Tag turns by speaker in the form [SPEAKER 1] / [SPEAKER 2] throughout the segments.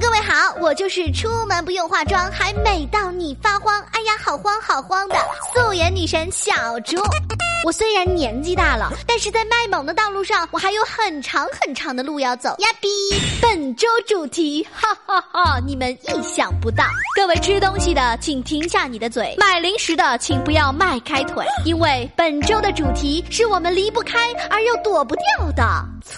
[SPEAKER 1] 各位好，我就是出门不用化妆还美到你发慌，哎呀，好慌好慌的素颜女神小猪。我虽然年纪大了，但是在卖萌的道路上，我还有很长很长的路要走呀比。本周主题，哈哈哈，你们意想不到。各位吃东西的，请停下你的嘴；买零食的，请不要迈开腿，因为本周的主题是我们离不开而又躲不掉的厕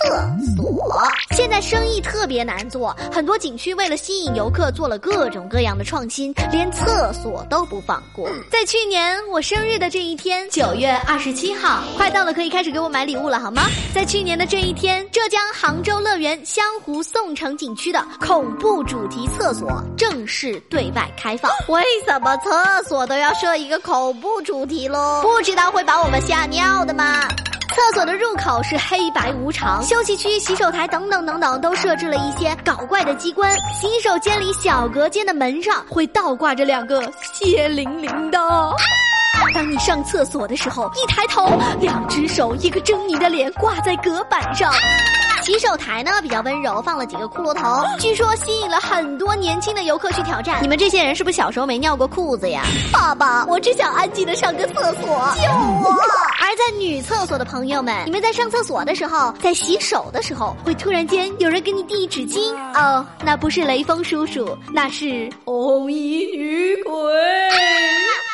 [SPEAKER 1] 所。现在生意特别难做，很多景区为了吸引游客，做了各种各样的创新，连厕所都不放过。在去年我生日的这一天，九月二十。七号快到了，可以开始给我买礼物了，好吗？在去年的这一天，浙江杭州乐园湘湖宋城景区的恐怖主题厕所正式对外开放。为什么厕所都要设一个恐怖主题喽？不知道会把我们吓尿的吗？厕所的入口是黑白无常，休息区、洗手台等等等等都设置了一些搞怪的机关。洗手间里小隔间的门上会倒挂着两个血淋淋的。当你上厕所的时候，一抬头，两只手，一个狰狞的脸挂在隔板上。洗手台呢比较温柔，放了几个骷髅头，据说吸引了很多年轻的游客去挑战。你们这些人是不是小时候没尿过裤子呀？爸爸，我只想安静的上个厕所，救我！而在女厕所的朋友们，你们在上厕所的时候，在洗手的时候，会突然间有人给你递纸巾哦，那不是雷锋叔叔，那是红衣女鬼。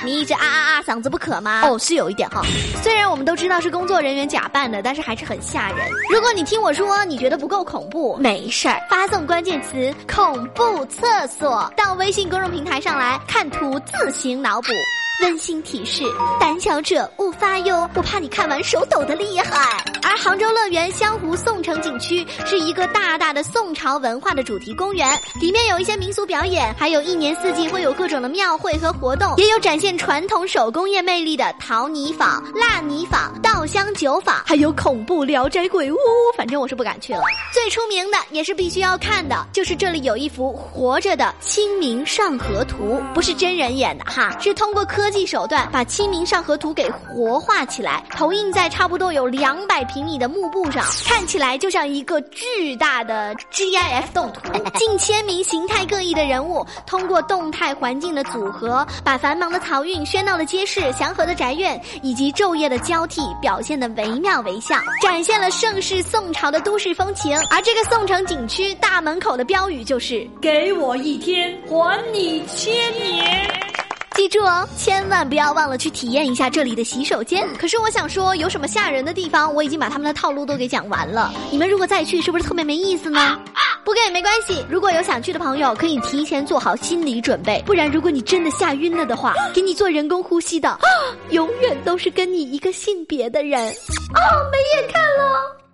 [SPEAKER 1] 你一直啊啊啊，嗓子不渴吗？哦，是有一点哈。虽然我们都知道是工作人员假扮的，但是还是很吓人。如果你听我说，你觉得不够恐怖，没事儿，发送关键词“恐怖厕所”到微信公众平台上来看图，自行脑补。温馨提示：胆小者勿发哟，我怕你看完手抖的厉害。杭州乐园湘湖宋城景区是一个大大的宋朝文化的主题公园，里面有一些民俗表演，还有一年四季会有各种的庙会和活动，也有展现传统手工业魅力的陶泥坊、蜡泥坊、稻香酒坊，还有恐怖聊斋鬼屋。反正我是不敢去了。最出名的也是必须要看的，就是这里有一幅活着的《清明上河图》，不是真人演的哈，是通过科。技手段把《清明上河图》给活化起来，投影在差不多有两百平米的幕布上，看起来就像一个巨大的 GIF 动图。近千名形态各异的人物，通过动态环境的组合，把繁忙的漕运、喧闹的街市、祥和的宅院以及昼夜的交替表现的惟妙惟肖，展现了盛世宋朝的都市风情。而这个宋城景区大门口的标语就是“给我一天，还你千年”。记住哦，千万不要忘了去体验一下这里的洗手间。可是我想说，有什么吓人的地方？我已经把他们的套路都给讲完了。你们如果再去，是不是特别没意思呢？不给没关系，如果有想去的朋友，可以提前做好心理准备。不然，如果你真的吓晕了的话，给你做人工呼吸的，永远都是跟你一个性别的人。哦，没眼看了。